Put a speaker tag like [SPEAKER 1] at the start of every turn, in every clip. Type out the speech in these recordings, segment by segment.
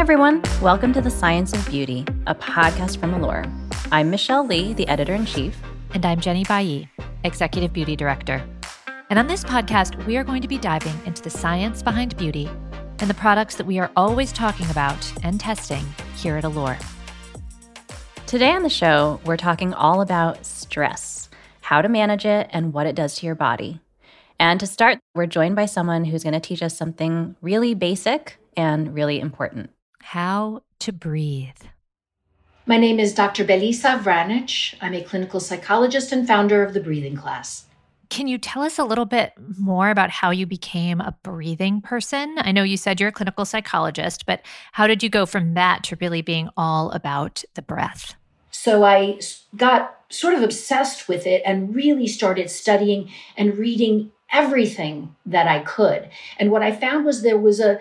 [SPEAKER 1] everyone. Welcome to The Science of Beauty, a podcast from Allure. I'm Michelle Lee, the editor in chief.
[SPEAKER 2] And I'm Jenny Bailly, executive beauty director. And on this podcast, we are going to be diving into the science behind beauty and the products that we are always talking about and testing here at Allure.
[SPEAKER 1] Today on the show, we're talking all about stress, how to manage it, and what it does to your body. And to start, we're joined by someone who's going to teach us something really basic and really important
[SPEAKER 2] how to breathe.
[SPEAKER 3] My name is Dr. Belisa Vranich. I'm a clinical psychologist and founder of the Breathing Class.
[SPEAKER 2] Can you tell us a little bit more about how you became a breathing person? I know you said you're a clinical psychologist, but how did you go from that to really being all about the breath?
[SPEAKER 3] So I got sort of obsessed with it and really started studying and reading everything that I could. And what I found was there was a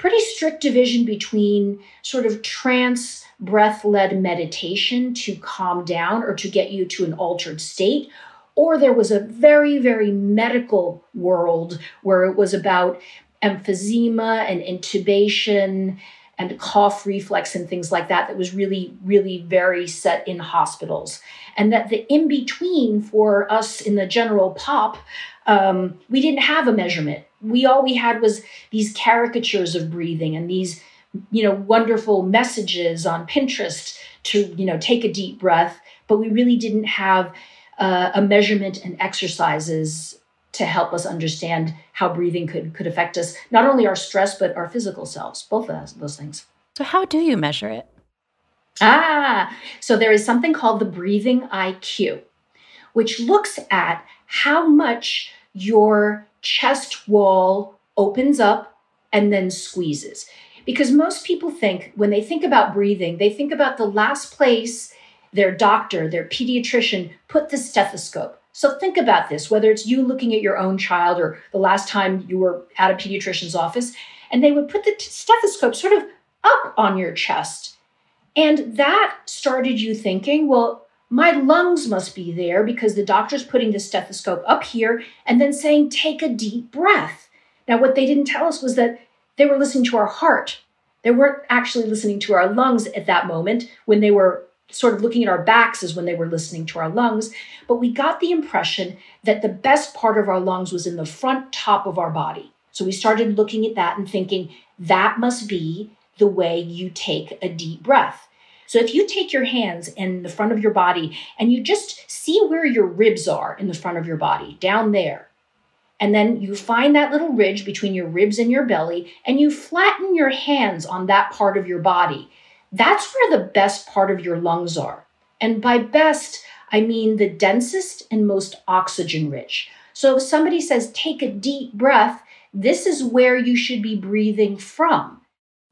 [SPEAKER 3] pretty strict division between sort of trance breath led meditation to calm down or to get you to an altered state. Or there was a very, very medical world where it was about emphysema and intubation and cough reflex and things like that, that was really, really very set in hospitals. And that the in between for us in the general pop, um, we didn't have a measurement. We all we had was these caricatures of breathing and these you know wonderful messages on pinterest to you know take a deep breath but we really didn't have uh, a measurement and exercises to help us understand how breathing could could affect us not only our stress but our physical selves both of those, those things.
[SPEAKER 1] So how do you measure it?
[SPEAKER 3] Ah so there is something called the breathing iq which looks at how much your chest wall opens up and then squeezes. Because most people think, when they think about breathing, they think about the last place their doctor, their pediatrician put the stethoscope. So think about this whether it's you looking at your own child or the last time you were at a pediatrician's office, and they would put the stethoscope sort of up on your chest. And that started you thinking, well, my lungs must be there because the doctor's putting the stethoscope up here and then saying, take a deep breath. Now, what they didn't tell us was that they were listening to our heart. They weren't actually listening to our lungs at that moment when they were sort of looking at our backs as when they were listening to our lungs. But we got the impression that the best part of our lungs was in the front top of our body. So we started looking at that and thinking that must be the way you take a deep breath. So if you take your hands in the front of your body and you just see where your ribs are in the front of your body, down there, and then you find that little ridge between your ribs and your belly, and you flatten your hands on that part of your body. That's where the best part of your lungs are. And by best, I mean the densest and most oxygen rich. So if somebody says, take a deep breath, this is where you should be breathing from.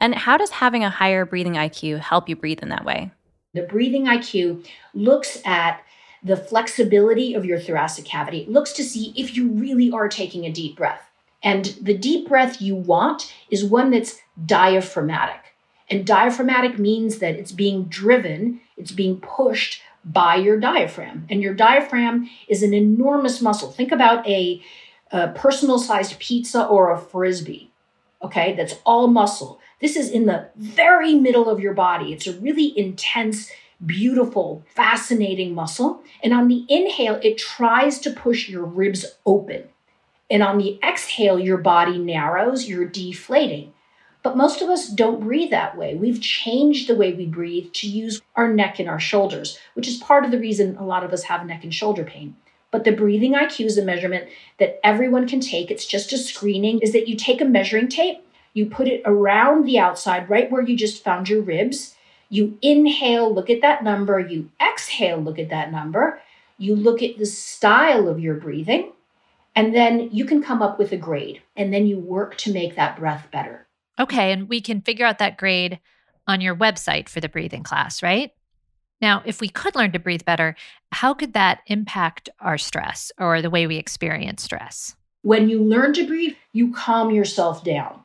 [SPEAKER 1] And how does having a higher breathing IQ help you breathe in that way?
[SPEAKER 3] The breathing IQ looks at the flexibility of your thoracic cavity. It looks to see if you really are taking a deep breath. And the deep breath you want is one that's diaphragmatic. And diaphragmatic means that it's being driven, it's being pushed by your diaphragm. And your diaphragm is an enormous muscle. Think about a, a personal sized pizza or a frisbee, okay? That's all muscle. This is in the very middle of your body. It's a really intense, beautiful, fascinating muscle. And on the inhale, it tries to push your ribs open. And on the exhale, your body narrows, you're deflating. But most of us don't breathe that way. We've changed the way we breathe to use our neck and our shoulders, which is part of the reason a lot of us have neck and shoulder pain. But the breathing IQ is a measurement that everyone can take. It's just a screening, is that you take a measuring tape you put it around the outside, right where you just found your ribs. You inhale, look at that number. You exhale, look at that number. You look at the style of your breathing, and then you can come up with a grade. And then you work to make that breath better.
[SPEAKER 2] Okay. And we can figure out that grade on your website for the breathing class, right? Now, if we could learn to breathe better, how could that impact our stress or the way we experience stress?
[SPEAKER 3] When you learn to breathe, you calm yourself down.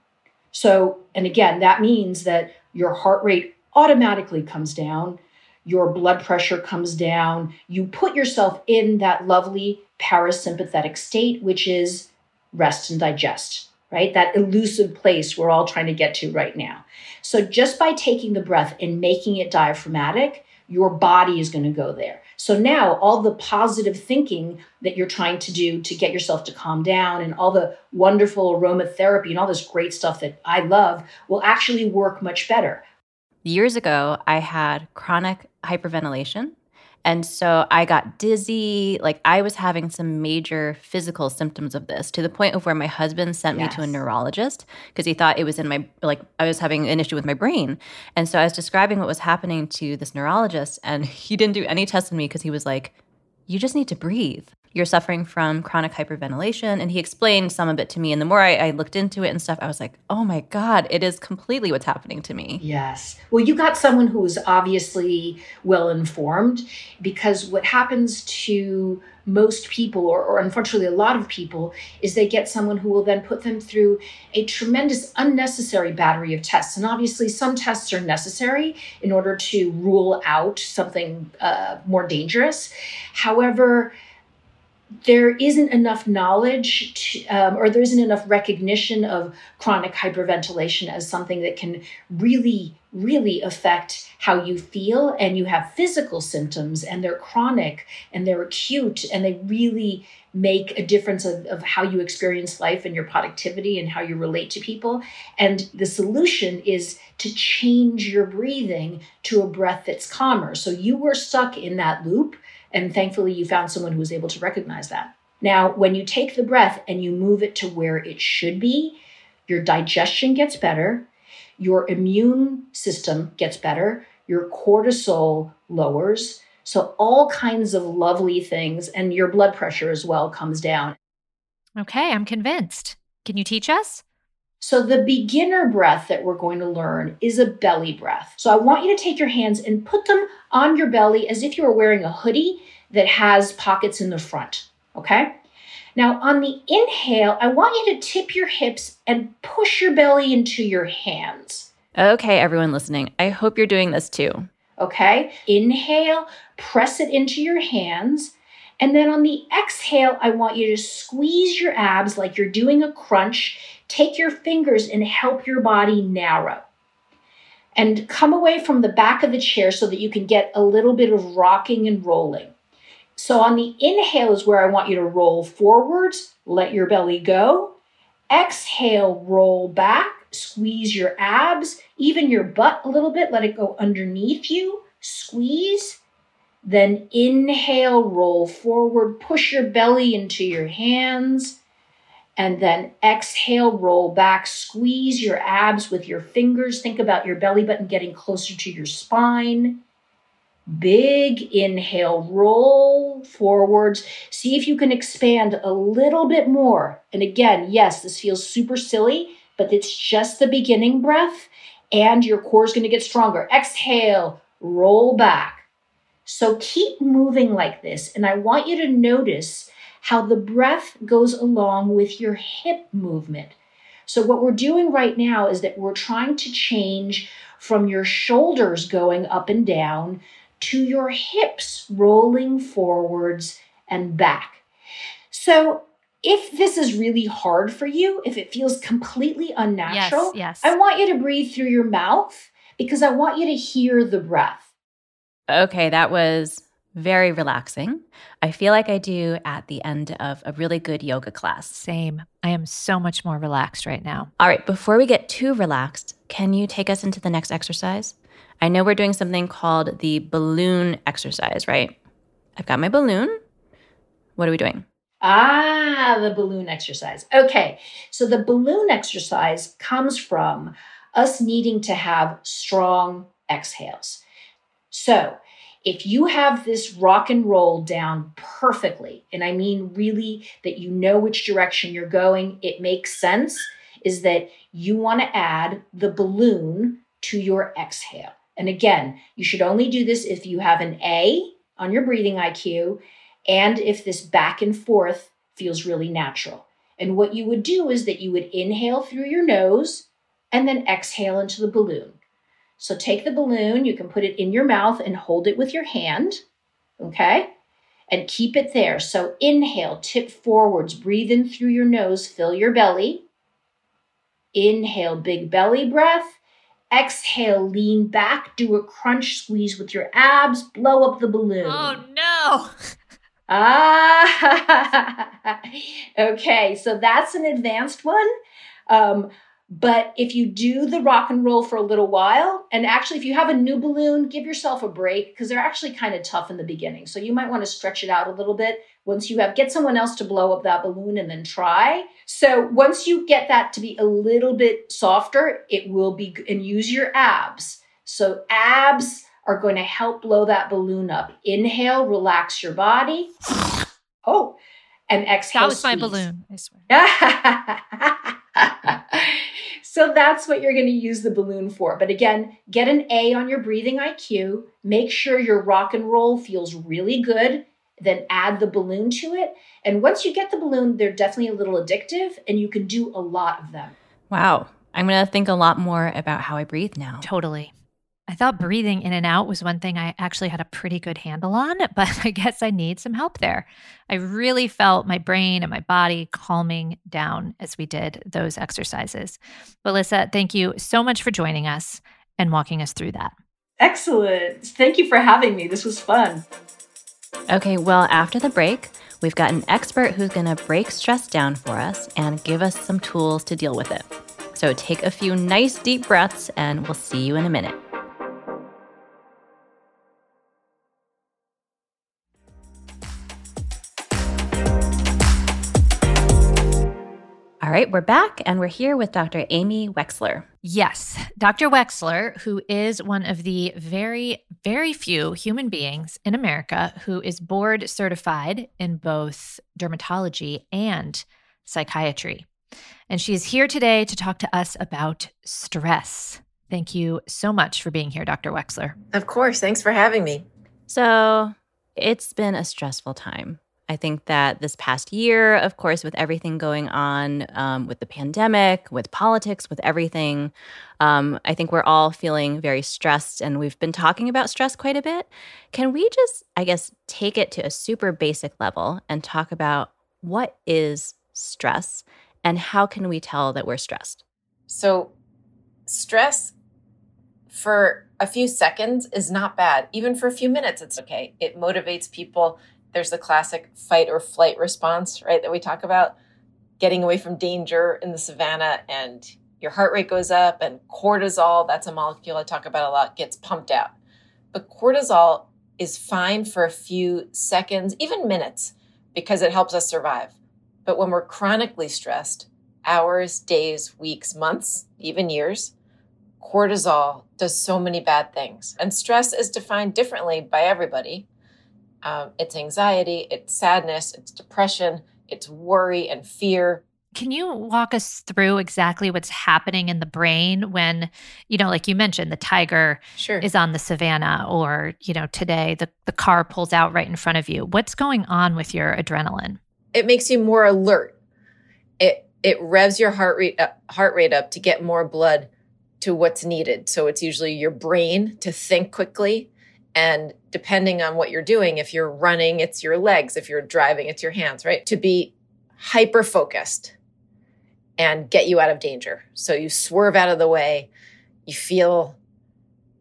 [SPEAKER 3] So, and again, that means that your heart rate automatically comes down, your blood pressure comes down. You put yourself in that lovely parasympathetic state, which is rest and digest, right? That elusive place we're all trying to get to right now. So just by taking the breath and making it diaphragmatic, your body is going to go there. So now all the positive thinking that you're trying to do to get yourself to calm down and all the wonderful aromatherapy and all this great stuff that I love will actually work much better.
[SPEAKER 1] Years ago, I had chronic hyperventilation and so I got dizzy. Like I was having some major physical symptoms of this to the point of where my husband sent yes. me to a neurologist because he thought it was in my, like I was having an issue with my brain. And so I was describing what was happening to this neurologist and he didn't do any tests on me because he was like, you just need to breathe you're suffering from chronic hyperventilation. And he explained some of it to me. And the more I, I, looked into it and stuff, I was like, oh my God, it is completely what's happening to me.
[SPEAKER 3] Yes. Well, you got someone who is obviously well informed because what happens to most people, or, or unfortunately a lot of people, is they get someone who will then put them through a tremendous unnecessary battery of tests. And obviously, some tests are necessary in order to rule out something uh, more dangerous. However, there isn't enough knowledge to, um, or there isn't enough recognition of chronic hyperventilation as something that can really really affect how you feel and you have physical symptoms and they're chronic and they're acute and they really make a difference of, of how you experience life and your productivity and how you relate to people. And the solution is to change your breathing to a breath that's calmer. So you were stuck in that loop and thankfully, you found someone who was able to recognize that. Now, when you take the breath and you move it to where it should be, your digestion gets better, your immune system gets better, your cortisol lowers. So, all kinds of lovely things, and your blood pressure as well comes down.
[SPEAKER 2] Okay, I'm convinced. Can you teach us?
[SPEAKER 3] So, the beginner breath that we're going to learn is a belly breath. So, I want you to take your hands and put them on your belly as if you were wearing a hoodie that has pockets in the front. Okay? Now, on the inhale, I want you to tip your hips and push your belly into your hands.
[SPEAKER 1] Okay, everyone listening, I hope you're doing this too.
[SPEAKER 3] Okay? Inhale, press it into your hands. And then on the exhale, I want you to squeeze your abs like you're doing a crunch take your fingers and help your body narrow. And come away from the back of the chair so that you can get a little bit of rocking and rolling. So, on the inhale is where I want you to roll forwards, let your belly go. Exhale, roll back, squeeze your abs, even your butt a little bit, let it go underneath you, squeeze. Then inhale, roll forward, push your belly into your hands and then exhale, roll back, squeeze your abs with your fingers. Think about your belly button getting closer to your spine. Big inhale, roll forwards. See if you can expand a little bit more. And again, yes, this feels super silly, but it's just the beginning breath, and your core is going to get stronger. Exhale, roll back. So keep moving like this. And I want you to notice how the breath goes along with your hip movement. So, what we're doing right now is that we're trying to change from your shoulders going up and down to your hips rolling forwards and back. So, if this is really hard for you, if it feels completely unnatural,
[SPEAKER 2] yes, yes.
[SPEAKER 3] I want you to breathe through your mouth because I want you to hear the breath.
[SPEAKER 1] Okay, that was very relaxing. I feel like I do at the end of a really good yoga class.
[SPEAKER 2] Same. I am so much more relaxed right now.
[SPEAKER 1] All right, before we get too relaxed, can you take us into the next exercise? I know we're doing something called the balloon exercise, right? I've got my balloon. What are we doing?
[SPEAKER 3] Ah, the balloon exercise. Okay, so the balloon exercise comes from us needing to have strong exhales. So, if you have this rock and roll down perfectly, and I mean really that you know which direction you're going, it makes sense, is that you want to add the balloon to your exhale. And again, you should only do this if you have an A on your breathing IQ and if this back and forth feels really natural. And what you would do is that you would inhale through your nose and then exhale into the balloon. So take the balloon, you can put it in your mouth and hold it with your hand, okay? And keep it there. So inhale, tip forwards, breathe in through your nose, fill your belly. Inhale, big belly breath. Exhale, lean back, do a crunch squeeze with your abs, blow up the balloon.
[SPEAKER 2] Oh no.
[SPEAKER 3] Ah, okay, so that's an advanced one. Um, but if you do the rock and roll for a little while, and actually, if you have a new balloon, give yourself a break because they're actually kind of tough in the beginning. So you might want to stretch it out a little bit. Once you have, get someone else to blow up that balloon and then try. So once you get that to be a little bit softer, it will be, and use your abs. So abs are going to help blow that balloon up. Inhale, relax your body. Oh, and exhale.
[SPEAKER 2] That was my balloon, I swear.
[SPEAKER 3] so that's what you're going to use the balloon for. But again, get an A on your breathing IQ. Make sure your rock and roll feels really good. Then add the balloon to it. And once you get the balloon, they're definitely a little addictive and you can do a lot of them.
[SPEAKER 1] Wow. I'm going to think a lot more about how I breathe now.
[SPEAKER 2] Totally. I thought breathing in and out was one thing I actually had a pretty good handle on, but I guess I need some help there. I really felt my brain and my body calming down as we did those exercises. Belisa, thank you so much for joining us and walking us through that.
[SPEAKER 3] Excellent. Thank you for having me. This was fun.
[SPEAKER 1] Okay, well, after the break, we've got an expert who's going to break stress down for us and give us some tools to deal with it. So take a few nice deep breaths, and we'll see you in a minute. Right, we're back and we're here with Dr. Amy Wechsler.
[SPEAKER 2] Yes, Dr. Wechsler, who is one of the very, very few human beings in America who is board certified in both dermatology and psychiatry. And she is here today to talk to us about stress. Thank you so much for being here, Dr. Wechsler.
[SPEAKER 4] Of course. Thanks for having me.
[SPEAKER 1] So, it's been a stressful time. I think that this past year, of course, with everything going on um, with the pandemic, with politics, with everything, um, I think we're all feeling very stressed. And we've been talking about stress quite a bit. Can we just, I guess, take it to a super basic level and talk about what is stress and how can we tell that we're stressed?
[SPEAKER 4] So, stress for a few seconds is not bad. Even for a few minutes, it's okay. It motivates people there's the classic fight or flight response, right, that we talk about getting away from danger in the savannah and your heart rate goes up and cortisol, that's a molecule I talk about a lot, gets pumped out. But cortisol is fine for a few seconds, even minutes, because it helps us survive. But when we're chronically stressed, hours, days, weeks, months, even years, cortisol does so many bad things. And stress is defined differently by everybody. Um, it's anxiety, it's sadness, it's depression, it's worry and fear.
[SPEAKER 2] Can you walk us through exactly what's happening in the brain when, you know, like you mentioned, the tiger
[SPEAKER 4] sure.
[SPEAKER 2] is on the savannah, or, you know, today the, the car pulls out right in front of you? What's going on with your adrenaline?
[SPEAKER 4] It makes you more alert. It it revs your heart rate up, heart rate up to get more blood to what's needed. So it's usually your brain to think quickly and depending on what you're doing, if you're running, it's your legs. If you're driving, it's your hands, right? To be hyper focused and get you out of danger. So you swerve out of the way. You feel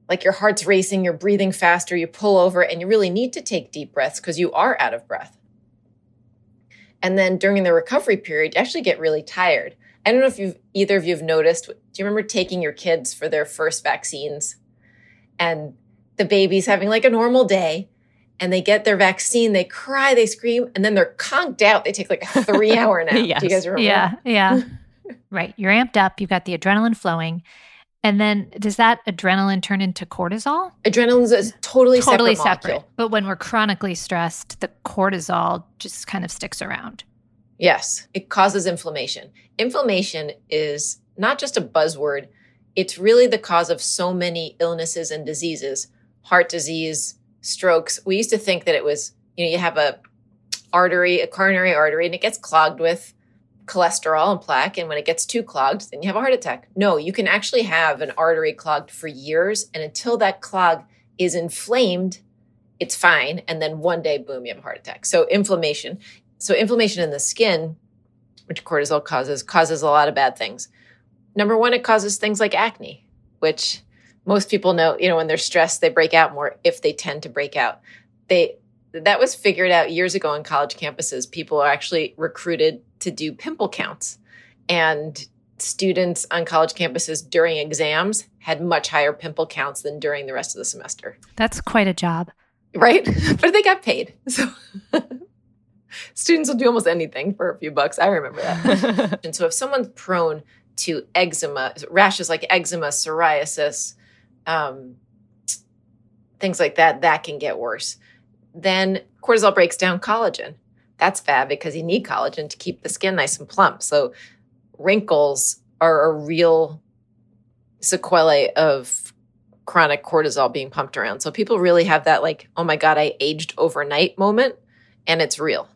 [SPEAKER 4] like your heart's racing, you're breathing faster, you pull over, and you really need to take deep breaths because you are out of breath. And then during the recovery period, you actually get really tired. I don't know if you've either of you have noticed. Do you remember taking your kids for their first vaccines? And the baby's having like a normal day and they get their vaccine, they cry, they scream, and then they're conked out. They take like a three hour nap.
[SPEAKER 1] yes.
[SPEAKER 4] Do you guys remember?
[SPEAKER 2] Yeah, yeah. right. You're amped up, you've got the adrenaline flowing. And then does that adrenaline turn into cortisol?
[SPEAKER 4] Adrenaline is totally,
[SPEAKER 2] totally
[SPEAKER 4] separate.
[SPEAKER 2] separate. But when we're chronically stressed, the cortisol just kind of sticks around.
[SPEAKER 4] Yes, it causes inflammation. Inflammation is not just a buzzword, it's really the cause of so many illnesses and diseases heart disease, strokes. We used to think that it was, you know, you have a artery, a coronary artery, and it gets clogged with cholesterol and plaque. And when it gets too clogged, then you have a heart attack. No, you can actually have an artery clogged for years. And until that clog is inflamed, it's fine. And then one day, boom, you have a heart attack. So inflammation. So inflammation in the skin, which cortisol causes, causes a lot of bad things. number one, it causes things like acne, which most people know, you know, when they're stressed, they break out more if they tend to break out. They that was figured out years ago on college campuses. People are actually recruited to do pimple counts. And students on college campuses during exams had much higher pimple counts than during the rest of the semester.
[SPEAKER 2] That's quite a job.
[SPEAKER 4] Right? but they got paid. So students will do almost anything for a few bucks. I remember that. and so if someone's prone to eczema, rashes like eczema, psoriasis, um, things like that, that can get worse. Then cortisol breaks down collagen. That's bad because you need collagen to keep the skin nice and plump. So wrinkles are a real sequelae of chronic cortisol being pumped around. So people really have that like, oh my God, I aged overnight moment, and it's real.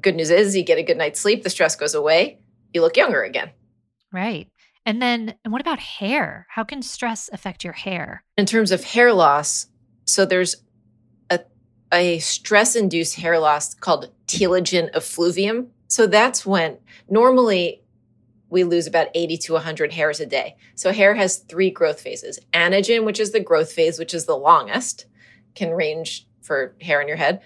[SPEAKER 4] Good news is you get a good night's sleep, the stress goes away, you look younger again.
[SPEAKER 2] Right. And then and what about hair? How can stress affect your hair?
[SPEAKER 4] In terms of hair loss, so there's a, a stress induced hair loss called telogen effluvium. So that's when normally we lose about 80 to 100 hairs a day. So hair has three growth phases. Anagen, which is the growth phase, which is the longest, can range for hair in your head.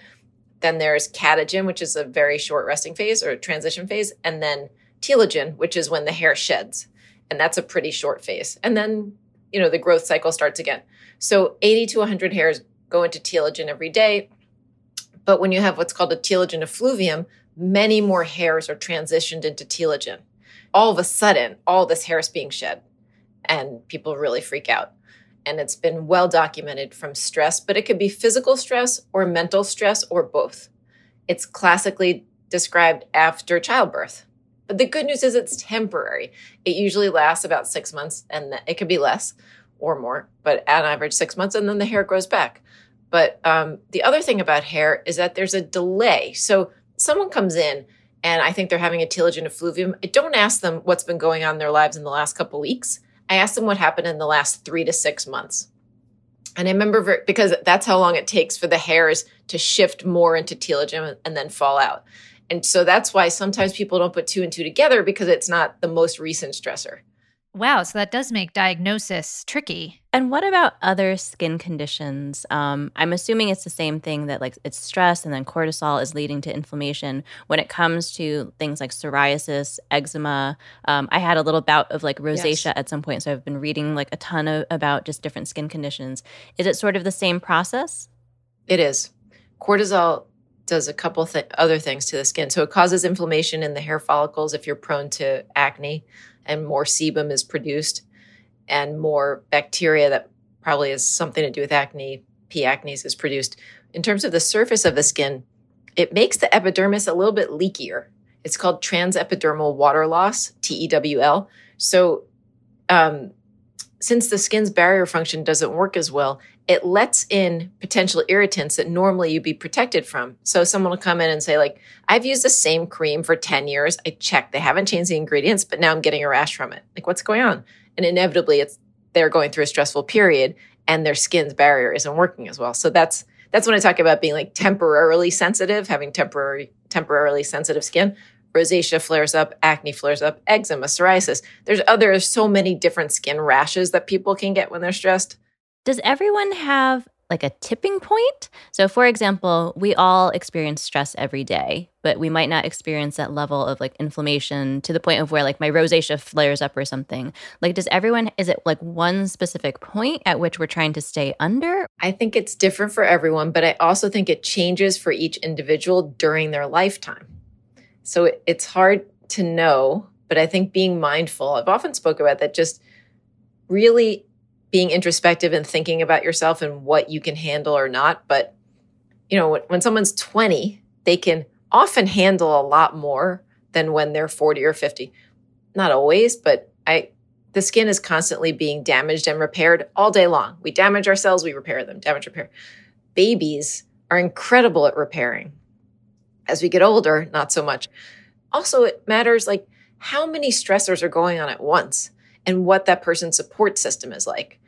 [SPEAKER 4] Then there's catagen, which is a very short resting phase or transition phase. And then telogen, which is when the hair sheds. And that's a pretty short phase. And then, you know, the growth cycle starts again. So 80 to 100 hairs go into telogen every day. But when you have what's called a telogen effluvium, many more hairs are transitioned into telogen all of a sudden, all this hair is being shed and people really freak out. And it's been well documented from stress, but it could be physical stress or mental stress or both. It's classically described after childbirth. But the good news is it's temporary. It usually lasts about six months and it could be less or more, but on average, six months, and then the hair grows back. But um, the other thing about hair is that there's a delay. So someone comes in and I think they're having a telogen effluvium, I don't ask them what's been going on in their lives in the last couple weeks. I ask them what happened in the last three to six months. And I remember very, because that's how long it takes for the hairs to shift more into telogen and then fall out. And so that's why sometimes people don't put two and two together because it's not the most recent stressor.
[SPEAKER 2] Wow, so that does make diagnosis tricky.
[SPEAKER 1] And what about other skin conditions? Um, I'm assuming it's the same thing that like it's stress and then cortisol is leading to inflammation. When it comes to things like psoriasis, eczema, um, I had a little bout of like rosacea yes. at some point, so I've been reading like a ton of, about just different skin conditions. Is it sort of the same process?
[SPEAKER 4] It is. Cortisol does a couple th- other things to the skin, so it causes inflammation in the hair follicles if you're prone to acne and more sebum is produced and more bacteria that probably has something to do with acne, P. acnes is produced. In terms of the surface of the skin, it makes the epidermis a little bit leakier. It's called transepidermal water loss, TEWL. So, um, since the skin's barrier function doesn't work as well, it lets in potential irritants that normally you'd be protected from. So someone will come in and say, like, I've used the same cream for 10 years. I checked. They haven't changed the ingredients, but now I'm getting a rash from it. Like, what's going on? And inevitably it's they're going through a stressful period and their skin's barrier isn't working as well. So that's that's when I talk about being like temporarily sensitive, having temporary temporarily sensitive skin. Rosacea flares up, acne flares up, eczema, psoriasis. There's other so many different skin rashes that people can get when they're stressed.
[SPEAKER 1] Does everyone have like a tipping point? So, for example, we all experience stress every day, but we might not experience that level of like inflammation to the point of where like my rosacea flares up or something. Like, does everyone, is it like one specific point at which we're trying to stay under?
[SPEAKER 4] I think it's different for everyone, but I also think it changes for each individual during their lifetime. So, it, it's hard to know, but I think being mindful, I've often spoke about that, just really being introspective and thinking about yourself and what you can handle or not. But, you know, when, someone's 20, they can often handle a lot more than when they're 40 or 50. Not always, but I, the skin is constantly being damaged and repaired all day long. We damage ourselves, we repair them, damage, repair. Babies are incredible at repairing. As we get older, not so much. Also, it matters like how many stressors are going on at once and what that person's support system is like.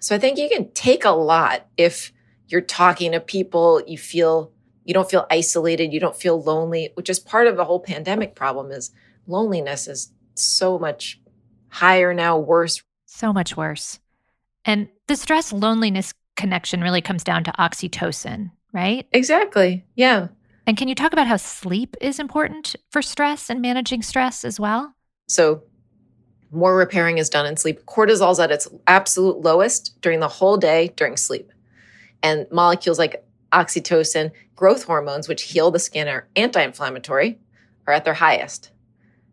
[SPEAKER 4] So I think you can take a lot if you're talking to people, you feel you don't feel isolated, you don't feel lonely, which is part of the whole pandemic problem is loneliness is so much higher now, worse.
[SPEAKER 2] So much worse. And the stress loneliness connection really comes down to oxytocin, right?
[SPEAKER 4] Exactly. Yeah.
[SPEAKER 2] And can you talk about how sleep is important for stress and managing stress as well?
[SPEAKER 4] So, more repairing is done in sleep. Cortisol's at its absolute lowest during the whole day during sleep. And molecules like oxytocin, growth hormones, which heal the skin, are anti inflammatory, are at their highest.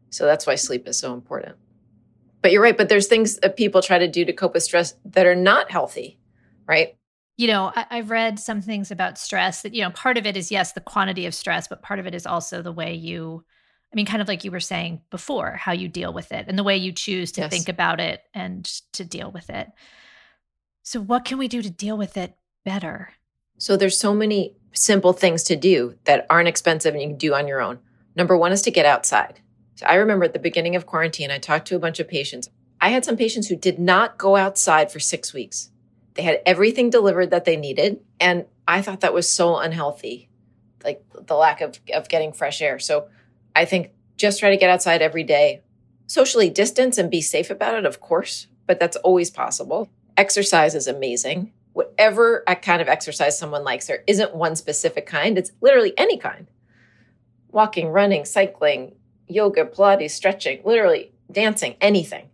[SPEAKER 4] So that's why sleep is so important. But you're right, but there's things that people try to do to cope with stress that are not healthy, right?
[SPEAKER 2] You know, I, have read some things about stress that, you know, part of it is, yes, the quantity of stress, but part of it is also the way you, I mean, kind of like you were saying before, how you deal with it and the way you choose to yes. think about it and to deal with it. So, what can we do to deal with it better?
[SPEAKER 4] So there's so many simple things to do that aren't expensive and you can do on your own. Number one is to get outside. So I remember at the beginning of quarantine, I talked to a bunch of patients. I had some patients who did not go outside for six weeks. They had everything delivered that they needed. And I thought that was so unhealthy, like the lack of, of getting fresh air. So I think just try to get outside every day, socially distance and be safe about it, of course, but that's always possible. Exercise is amazing whatever kind of exercise someone likes. There isn't one specific kind, it's literally any kind walking, running, cycling, yoga, Pilates, stretching, literally dancing, anything.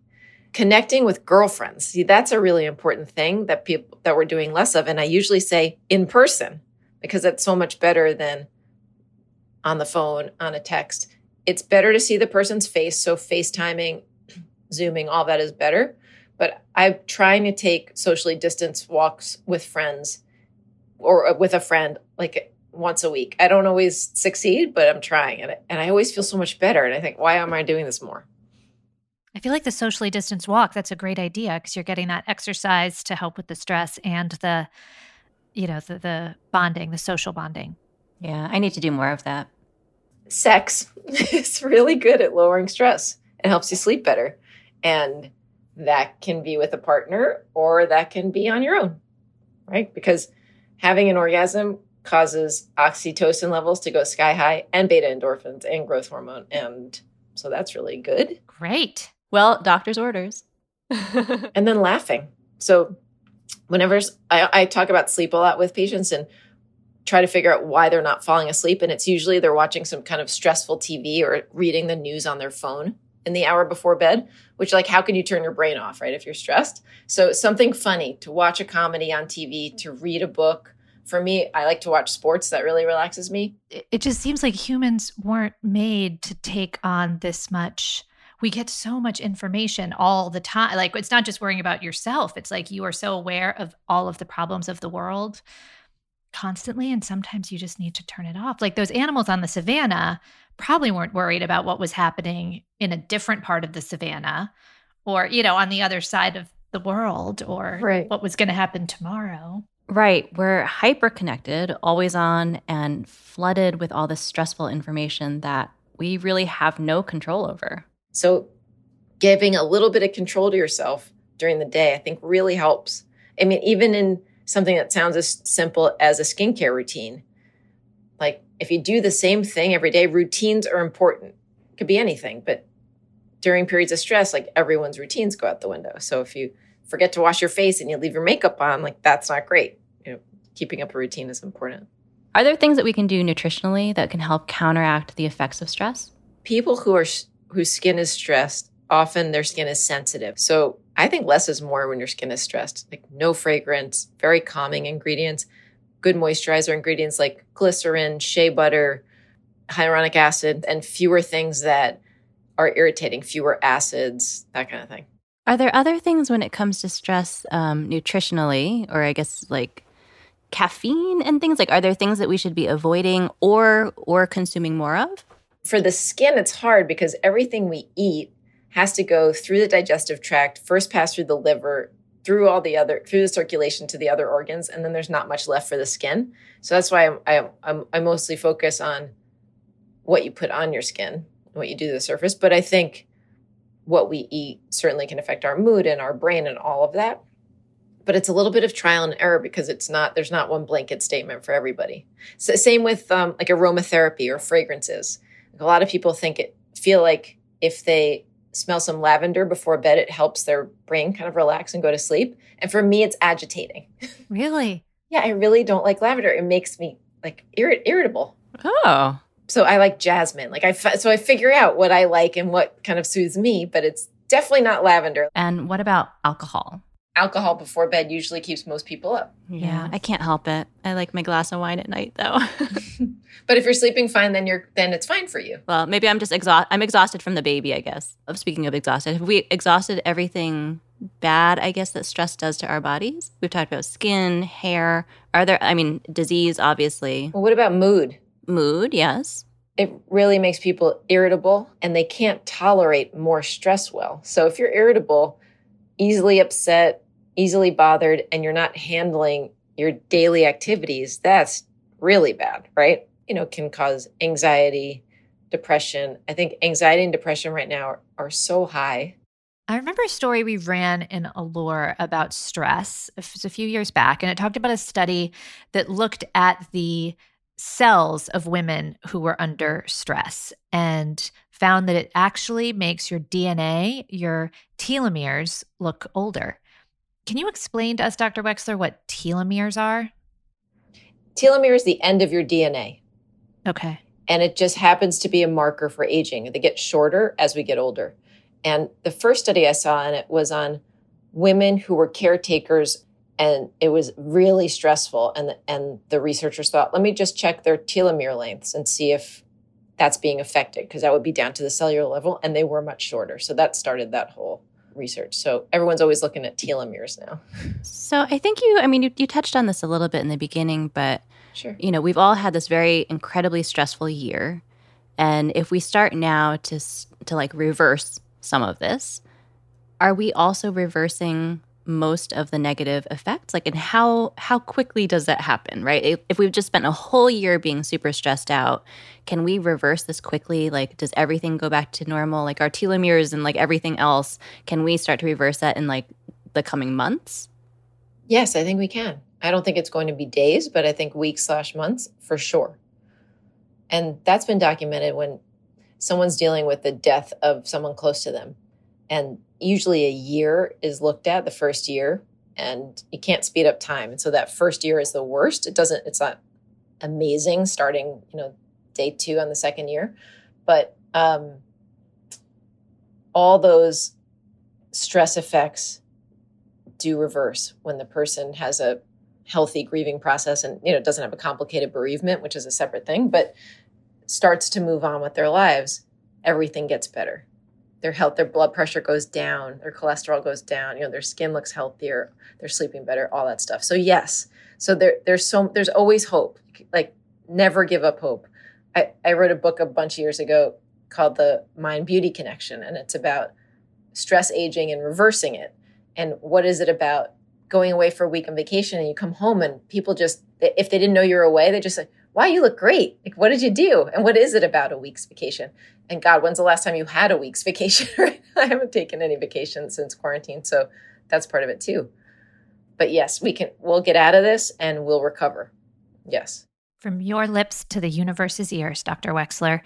[SPEAKER 4] Connecting with girlfriends. See, that's a really important thing that people that we're doing less of. And I usually say in person because it's so much better than on the phone, on a text. It's better to see the person's face. So FaceTiming, Zooming, all that is better but I'm trying to take socially distanced walks with friends or uh, with a friend like once a week. I don't always succeed, but I'm trying it. And I always feel so much better. And I think, why am I doing this more?
[SPEAKER 2] I feel like the socially distanced walk, that's a great idea because you're getting that exercise to help with the stress and the, you know, the, the bonding, the social bonding.
[SPEAKER 1] Yeah, I need to do more of that.
[SPEAKER 4] Sex is really good at lowering stress. It helps you sleep better. And that can be with a partner or that can be on your own, right? Because having an orgasm causes oxytocin levels to go sky high and beta endorphins and growth hormone. And so that's really good.
[SPEAKER 2] Great.
[SPEAKER 1] Well, doctor's orders.
[SPEAKER 4] and then laughing. So whenever I, I talk about sleep a lot with patients and try to figure out why they're not falling asleep. And it's usually they're watching some kind of stressful TV or reading the news on their phone in the hour before bed, which like how can you turn your brain off, right? If you're stressed. So something funny to watch a comedy on TV, to read a book. For me, I like to watch sports. That really relaxes me.
[SPEAKER 2] It just seems like humans weren't made to take on this much. We get so much information all the time. Like it's not just worrying about yourself. It's like you are so aware of all of the problems of the world constantly and sometimes you just need to turn it off. Like those animals on the savannah probably weren't worried about what was happening in a different part of the savannah or, you know, on the other side of the world or right. what was going to happen tomorrow.
[SPEAKER 1] Right. We're hyper connected, always on, and flooded with all this stressful information that we really have no control over.
[SPEAKER 4] So, giving a little bit of control to yourself during the day, I think really helps. I mean, even in something that sounds as simple as a skincare routine, like if you do the same thing every day, routines are important. It could be anything, but during periods of stress, like everyone's routines go out the window. So if you forget to wash your face and you leave your makeup on, like that's not great. You know, keeping up a routine is important.
[SPEAKER 1] Are there things that we can do nutritionally that can help counteract the effects of stress?
[SPEAKER 4] People who are whose skin is stressed, often their skin is sensitive. So I think less is more when your skin is stressed. Like no fragrance, very calming ingredients good moisturizer ingredients like glycerin, shea butter, hyaluronic acid, and fewer things that are irritating, fewer acids, that kind of thing.
[SPEAKER 1] Are there other things when it comes to stress um, nutritionally, or I guess like caffeine and things? Like, are there things that we should be avoiding or or consuming more of?
[SPEAKER 4] For the skin, it's hard because everything we eat has to go through the digestive tract, first pass through the liver, through all the other through the circulation to the other organs and then there's not much left for the skin. So that's why i'm i i mostly focus on what you put on your skin what you do to the surface. But i think what we eat certainly can affect our mood and our brain and all of that. But it's a little bit of trial and error because it's not there's not one blanket statement for everybody. So same with um, like aromatherapy or fragrances. Like a lot of people think it feel like if they smell some lavender before bed, it helps their brain kind of relax and go to sleep. And for me, it's agitating.
[SPEAKER 2] Really?
[SPEAKER 4] yeah, I really don't like lavender. It makes me like irrit- irritable.
[SPEAKER 1] Oh.
[SPEAKER 4] So I like jasmine. Like I, so I figure out what I like and what kind of soothes me, but it's definitely not lavender.
[SPEAKER 1] And what about alcohol?
[SPEAKER 4] Alcohol before bed usually keeps most people up.
[SPEAKER 1] Yeah, I can't help it. I like my glass of wine at night though.
[SPEAKER 4] But if you're sleeping fine, then you're then it's fine for you.
[SPEAKER 1] well, maybe I'm just exhausted. I'm exhausted from the baby, I guess. Of speaking of exhausted, have we exhausted everything bad, I guess, that stress does to our bodies? We've talked about skin, hair. Are there, I mean, disease, obviously.
[SPEAKER 4] Well, what about mood?
[SPEAKER 1] Mood, yes.
[SPEAKER 4] It really makes people irritable and they can't tolerate more stress well. So if you're irritable, easily upset, easily bothered, and you're not handling your daily activities, that's really bad, right? You know, can cause anxiety, depression. I think anxiety and depression right now are, are so high.
[SPEAKER 2] I remember a story we ran in Allure about stress. It was a few years back, and it talked about a study that looked at the cells of women who were under stress and found that it actually makes your DNA, your telomeres, look older. Can you explain to us, Dr. Wechsler, what telomeres are?
[SPEAKER 4] Telomere is the end of your DNA.
[SPEAKER 2] Okay.
[SPEAKER 4] and it just happens to be a marker for aging. They get shorter as we get older. And the first study I saw on it was on women who were caretakers and it was really stressful and the, and the researchers thought let me just check their telomere lengths and see if that's being affected because that would be down to the cellular level and they were much shorter. So that started that whole research. So everyone's always looking at telomeres now.
[SPEAKER 1] So I think you, I mean, you, you touched on this a little bit in the beginning, but
[SPEAKER 4] Sure.
[SPEAKER 1] you know, we've all had this very incredibly stressful year. And if we start now to to like reverse some of this, are we also reversing most of the negative effects? Like and how how quickly does that happen, right? If- we've just spent a whole year being super stressed out, can we reverse this quickly? Like does everything go back to normal? Like our telomeres and like everything else, can we start to reverse that in like the coming months?
[SPEAKER 4] Yes, I think we can. I don't think it's going to be days, but I think weeks slash months for sure. And that's been documented when someone's dealing with the death of someone close to them. And usually a year is looked at, the first year, and you can't speed up time. And so that first year is the worst. It doesn't, it's not amazing starting, you know, day two on the second year. But um, all those stress effects do reverse when the person has a healthy grieving process and you know doesn't have a complicated bereavement which is a separate thing but starts to move on with their lives everything gets better their health their blood pressure goes down their cholesterol goes down you know their skin looks healthier they're sleeping better all that stuff. So yes. So there there's so there's always hope. Like never give up hope. I i wrote a book a bunch of years ago called the mind beauty connection and it's about stress aging and reversing it. And what is it about going away for a week on vacation and you come home and people just if they didn't know you were away they just say wow you look great. Like what did you do? And what is it about a week's vacation and god when's the last time you had a week's vacation i haven't taken any vacation since quarantine so that's part of it too but yes we can we'll get out of this and we'll recover yes
[SPEAKER 2] From your lips to the universe's ears, Dr. Wechsler.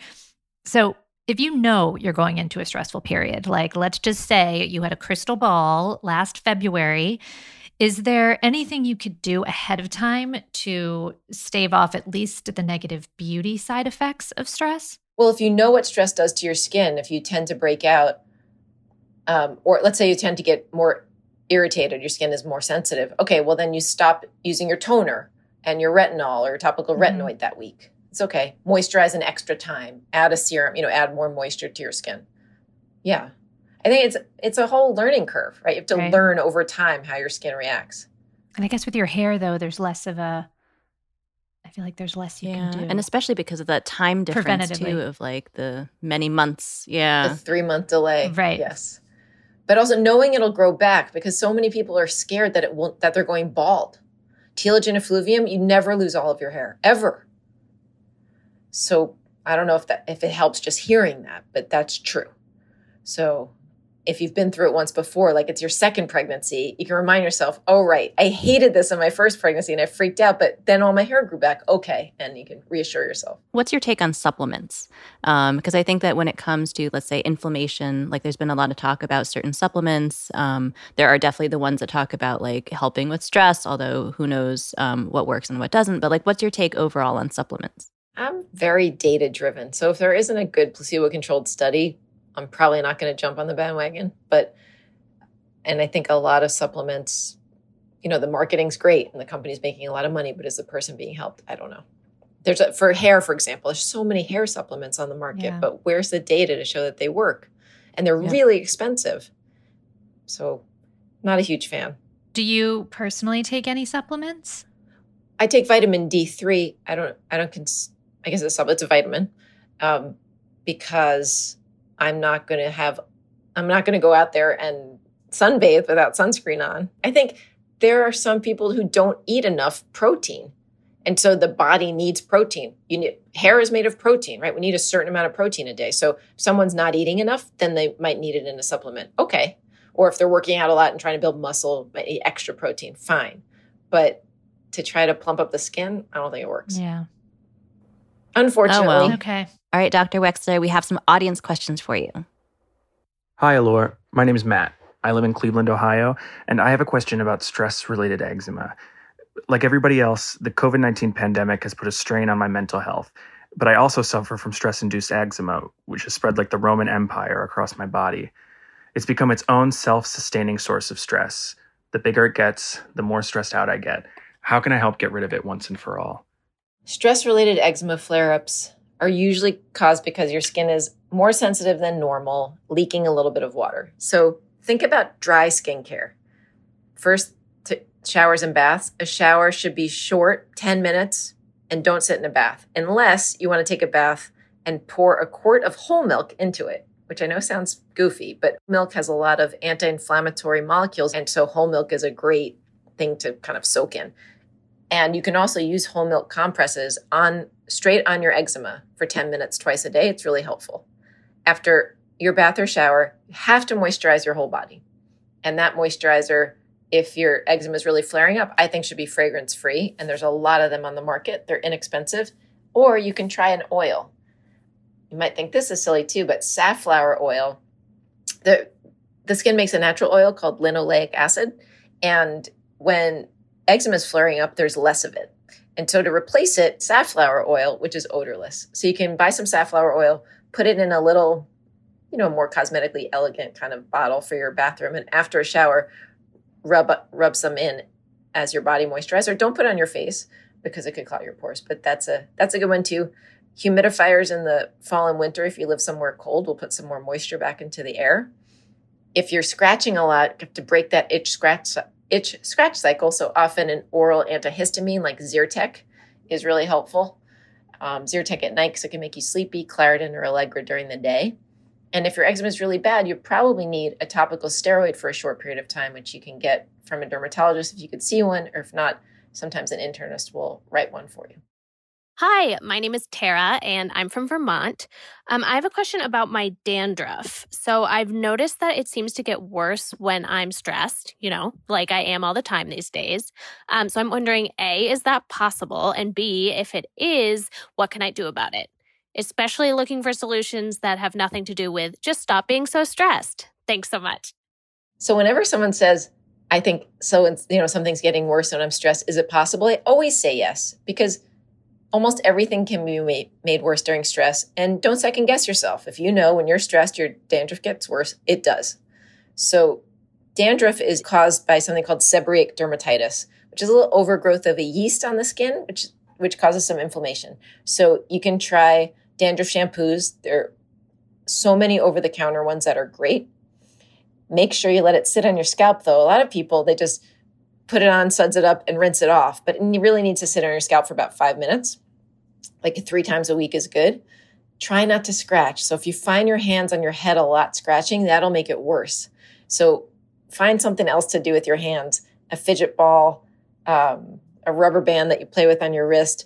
[SPEAKER 2] So, if you know you're going into a stressful period, like let's just say you had a crystal ball last February, is there anything you could do ahead of time to stave off at least the negative beauty side effects of stress?
[SPEAKER 4] Well, if you know what stress does to your skin, if you tend to break out, um, or let's say you tend to get more irritated, your skin is more sensitive. Okay, well, then you stop using your toner and your retinol or topical
[SPEAKER 2] Mhm.
[SPEAKER 4] retinoid that week. It's okay. Moisturize an extra time. Add a serum. You know, add more moisture to your skin. Yeah, I think it's it's a whole learning curve, right? You have to
[SPEAKER 2] Right.
[SPEAKER 4] learn over time how your skin reacts.
[SPEAKER 2] And I guess with your hair, though, there's less of a, I feel like there's less you can do.
[SPEAKER 1] And especially because of that time difference too
[SPEAKER 2] Preventatively.
[SPEAKER 1] of like the many months. Yeah.
[SPEAKER 4] the three month delay.
[SPEAKER 2] Right.
[SPEAKER 4] Yes. But also knowing it'll grow back because so many people are scared that it won't that they're going bald. Telogen effluvium, you never lose all of your hair ever. So I don't know if that if it helps just hearing that, but that's true. So if you've been through it once before, like it's your second pregnancy, you can remind yourself, oh, right, I hated this in my first pregnancy and I freaked out, but then all my hair grew back. Okay. And you can reassure yourself.
[SPEAKER 1] What's your take on supplements? Because um, I think that when it comes to, let's say, inflammation, like there's been a lot of talk about certain supplements. Um, there are definitely the ones that talk about like helping with stress, although who knows um, what works and what doesn't. But like, what's your take overall on supplements?
[SPEAKER 4] I'm very data driven. So if there isn't a good placebo controlled study, I'm probably not going to jump on the bandwagon. But, and I think a lot of supplements, you know, the marketing's great and the company's making a lot of money, but is the person being helped? I don't know. There's a, for hair, for example, there's so many hair supplements on the market, yeah. but where's the data to show that they work? And they're yeah. really expensive. So, not a huge fan.
[SPEAKER 2] Do you personally take any supplements?
[SPEAKER 4] I take vitamin D3. I don't, I don't, cons- I guess it's, it's a vitamin um, because I'm not going to have, I'm not going to go out there and sunbathe without sunscreen on. I think there are some people who don't eat enough protein. And so the body needs protein. You need, hair is made of protein, right? We need a certain amount of protein a day. So if someone's not eating enough, then they might need it in a supplement. Okay. Or if they're working out a lot and trying to build muscle, might extra protein. Fine. But to try to plump up the skin, I don't think it works.
[SPEAKER 2] Yeah.
[SPEAKER 4] Unfortunately. Oh,
[SPEAKER 2] well. Okay.
[SPEAKER 1] All right, Dr. Wechsler, we have some audience questions for you.
[SPEAKER 5] Hi, Allure. My name is Matt. I live in Cleveland, Ohio, and I have a question about stress related eczema. Like everybody else, the COVID 19 pandemic has put a strain on my mental health, but I also suffer from stress induced eczema, which has spread like the Roman Empire across my body. It's become its own self sustaining source of stress. The bigger it gets, the more stressed out I get. How can I help get rid of it once and for all?
[SPEAKER 4] Stress related eczema flare ups are usually caused because your skin is more sensitive than normal, leaking a little bit of water. So think about dry skincare. First, showers and baths. A shower should be short, 10 minutes, and don't sit in a bath unless you want to take a bath and pour a quart of whole milk into it, which I know sounds goofy, but milk has a lot of anti inflammatory molecules. And so whole milk is a great thing to kind of soak in. And you can also use whole milk compresses on straight on your eczema for 10 minutes twice a day. It's really helpful. After your bath or shower, you have to moisturize your whole body. And that moisturizer, if your eczema is really flaring up, I think should be fragrance free. And there's a lot of them on the market. They're inexpensive. Or you can try an oil. You might think this is silly too, but safflower oil, the the skin makes a natural oil called linoleic acid. And when eczema is flaring up, there's less of it. And so to replace it, safflower oil, which is odorless. So you can buy some safflower oil, put it in a little, you know, more cosmetically elegant kind of bottle for your bathroom. And after a shower, rub rub some in as your body moisturizer. Don't put it on your face because it could clog your pores. But that's a that's a good one too. Humidifiers in the fall and winter, if you live somewhere cold, will put some more moisture back into the air. If you're scratching a lot, you have to break that itch scratch itch scratch cycle. So often an oral antihistamine like Zyrtec is really helpful. Um, Zyrtec at night because it can make you sleepy, Claritin or Allegra during the day. And if your eczema is really bad, you probably need a topical steroid for a short period of time, which you can get from a dermatologist if you could see one, or if not, sometimes an internist will write one for you.
[SPEAKER 6] Hi, my name is Tara and I'm from Vermont. Um, I have a question about my dandruff. So I've noticed that it seems to get worse when I'm stressed, you know, like I am all the time these days. Um, so I'm wondering A, is that possible? And B, if it is, what can I do about it? Especially looking for solutions that have nothing to do with just stop being so stressed. Thanks so much.
[SPEAKER 4] So whenever someone says, I think so, you know, something's getting worse when I'm stressed, is it possible? I always say yes because almost everything can be made, worse during stress. And don't second guess yourself. If you know when you're stressed, your dandruff gets worse, it does. So, dandruff is caused by something called seborrheic dermatitis, which is a little overgrowth of a yeast on the skin, which which causes some inflammation. So, you can try dandruff shampoos. There are so many over the counter ones that are great. Make sure you let it sit on your scalp though. A lot of people they just put it on, suds it up, and rinse it off. But it really needs to sit on your scalp for about five minutes. Like three times a week is good. Try not to scratch. So if you find your hands on your head a lot scratching, that'll make it worse. So find something else to do with your hands a fidget ball, um, a rubber band that you play with on your wrist,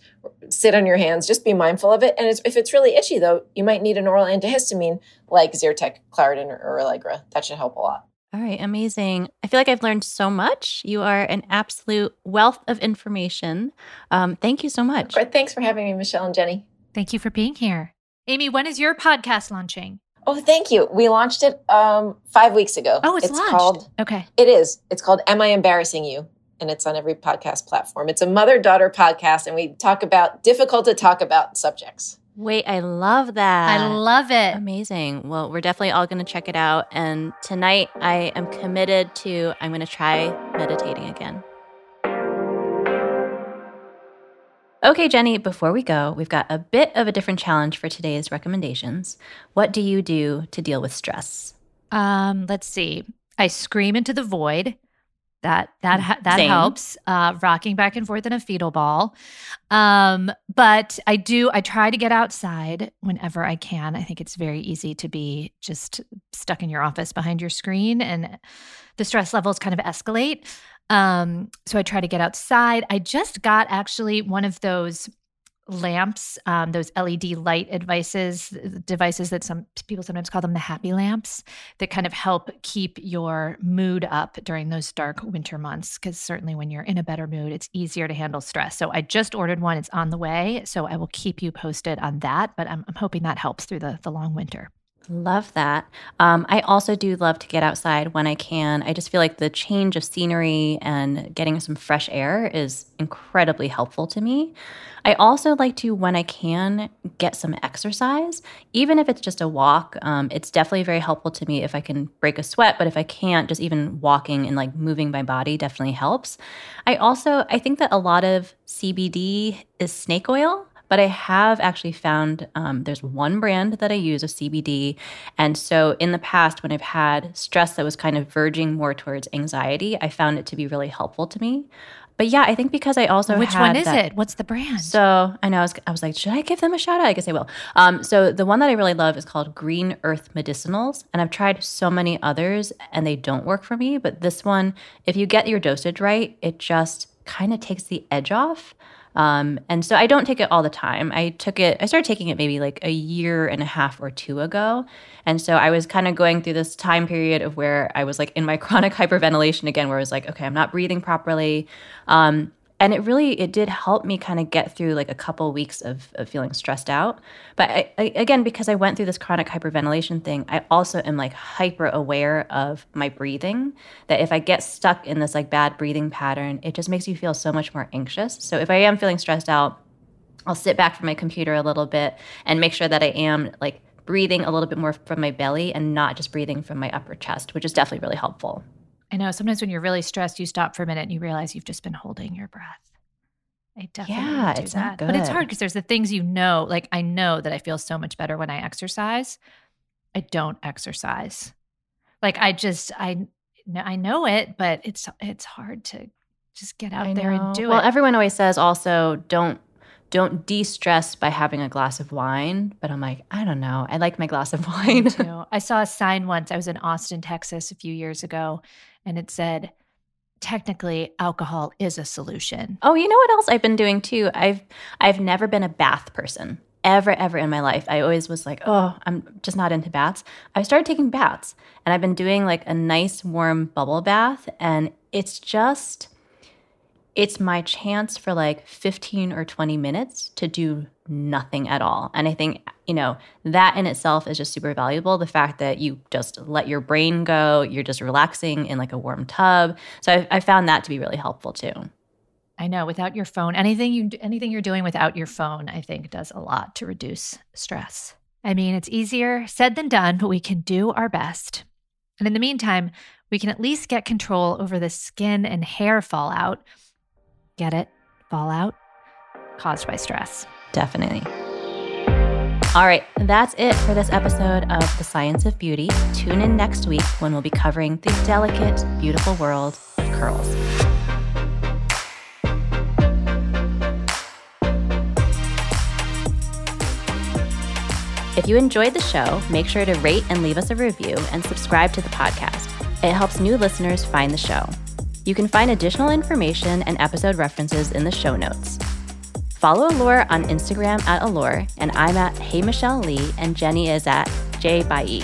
[SPEAKER 4] sit on your hands, just be mindful of it. And it's, if it's really itchy though, you might need an oral antihistamine like Zyrtec, Claritin, or, or Allegra. That should help a lot.
[SPEAKER 1] All right, amazing. I feel like I've learned so much. You are an absolute wealth of information. Um, thank you so much.
[SPEAKER 4] Thanks for having me, Michelle and Jenny.
[SPEAKER 2] Thank you for being here. Amy, when is your podcast launching?
[SPEAKER 4] Oh, thank you. We launched it um, five weeks ago.
[SPEAKER 2] Oh, it's,
[SPEAKER 4] it's
[SPEAKER 2] launched.
[SPEAKER 4] called.
[SPEAKER 2] Okay.
[SPEAKER 4] It is. It's called "Am I Embarrassing You?" and it's on every podcast platform. It's a mother-daughter podcast, and we talk about difficult to talk about subjects.
[SPEAKER 1] Wait, I love that.
[SPEAKER 2] I love it.
[SPEAKER 1] Amazing. Well, we're definitely all going to check it out. And tonight, I am committed to, I'm going to try meditating again. Okay, Jenny, before we go, we've got a bit of a different challenge for today's recommendations. What do you do to deal with stress?
[SPEAKER 2] Um, let's see. I scream into the void. That that ha- that
[SPEAKER 1] Same.
[SPEAKER 2] helps. Uh, rocking back and forth in a fetal ball. Um, but I do. I try to get outside whenever I can. I think it's very easy to be just stuck in your office behind your screen, and the stress levels kind of escalate. Um, so I try to get outside. I just got actually one of those lamps, um, those LED light devices, devices that some people sometimes call them the happy lamps, that kind of help keep your mood up during those dark winter months. Because certainly when you're in a better mood, it's easier to handle stress. So I just ordered one; it's on the way. So I will keep you posted on that. But I'm, I'm hoping that helps through the the long winter.
[SPEAKER 1] Love that. Um, I also do love to get outside when I can. I just feel like the change of scenery and getting some fresh air is incredibly helpful to me. I also like to, when I can, get some exercise, even if it's just a walk. Um, it's definitely very helpful to me if I can break a sweat, but if I can't, just even walking and like moving my body definitely helps. I also, I think that a lot of CBD is snake oil but I have actually found um, there's one brand that I use of CBD. And so in the past, when I've had stress that was kind of verging more towards anxiety, I found it to be really helpful to me. But yeah, I think because I also
[SPEAKER 2] Which one is
[SPEAKER 1] that-
[SPEAKER 2] it? What's the brand?
[SPEAKER 1] So I know I was, I was like, should I give them a shout out? I guess I will. Um, so the one that I really love is called Green Earth Medicinals, and I've tried so many others and they don't work for me. But this one, if you get your dosage right, it just kind of takes the edge off. Um, and so I don't take it all the time. I took it, I started taking it maybe like a year and a half or two ago. And so I was kind of going through this time period of where I was like in my chronic hyperventilation again, where I was like, okay, I'm not breathing properly. Um, and it really it did help me kind of get through like a couple weeks of, of feeling stressed out. But I, I, again because i went through this chronic hyperventilation thing i also am like hyper aware of my breathing that if i get stuck in this like bad breathing pattern it just makes you feel so much more anxious. So if i am feeling stressed out i'll sit back from my computer a little bit and make sure that i am like breathing a little bit more from my belly and not just breathing from my upper chest which is definitely really helpful
[SPEAKER 2] I know sometimes when you're really stressed, you stop for a minute and you realize you've just been holding your breath. I definitely
[SPEAKER 1] Yeah,
[SPEAKER 2] do
[SPEAKER 1] it's
[SPEAKER 2] that.
[SPEAKER 1] not
[SPEAKER 2] But it's hard because there's the things you know. Like I know that I feel so much better when I exercise. I don't exercise. Like I just I I know it, but it's it's hard to just get out
[SPEAKER 1] I
[SPEAKER 2] there
[SPEAKER 1] know.
[SPEAKER 2] and do
[SPEAKER 1] well,
[SPEAKER 2] it.
[SPEAKER 1] Well, everyone always says also don't don't de-stress by having a glass of wine, but I'm like, I don't know. I like my glass of wine.
[SPEAKER 2] Too. I saw a sign once. I was in Austin, Texas a few years ago, and it said, technically alcohol is a solution.
[SPEAKER 1] oh, you know what else I've been doing too? I've I've never been a bath person. Ever, ever in my life. I always was like, oh, I'm just not into baths. I started taking baths and I've been doing like a nice warm bubble bath. And it's just, it's my chance for like 15 or 20 minutes to do nothing at all. And I think, you know, that in itself is just super valuable. The fact that you just let your brain go, you're just relaxing in like a warm tub. So I, I found that to be really helpful too.
[SPEAKER 2] I know without your phone, anything you anything you're doing without your phone, I think does a lot to reduce stress. I mean, it's easier said than done, but we can do our best. And in the meantime, we can at least get control over the skin and hair fallout. Get it? Fallout caused by stress.
[SPEAKER 1] Definitely. All right, that's it for this episode of The Science of Beauty. Tune in next week when we'll be covering the delicate, beautiful world of curls. If you enjoyed the show, make sure to rate and leave us a review and subscribe to the podcast. It helps new listeners find the show. You can find additional information and episode references in the show notes. Follow Allure on Instagram at Allure, and I'm at Hey Michelle Lee, and Jenny is at J E,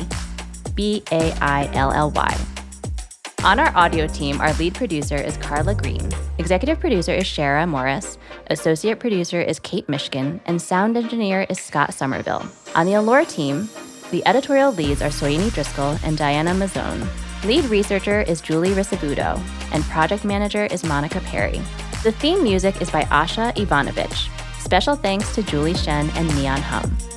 [SPEAKER 1] B A I L L Y. On our audio team, our lead producer is Carla Green. Executive producer is Shara Morris. Associate producer is Kate Mishkin. And sound engineer is Scott Somerville. On the Allure team, the editorial leads are Soyini Driscoll and Diana Mazzone. Lead researcher is Julie Risabudo. And project manager is Monica Perry. The theme music is by Asha Ivanovich. Special thanks to Julie Shen and Neon Hum.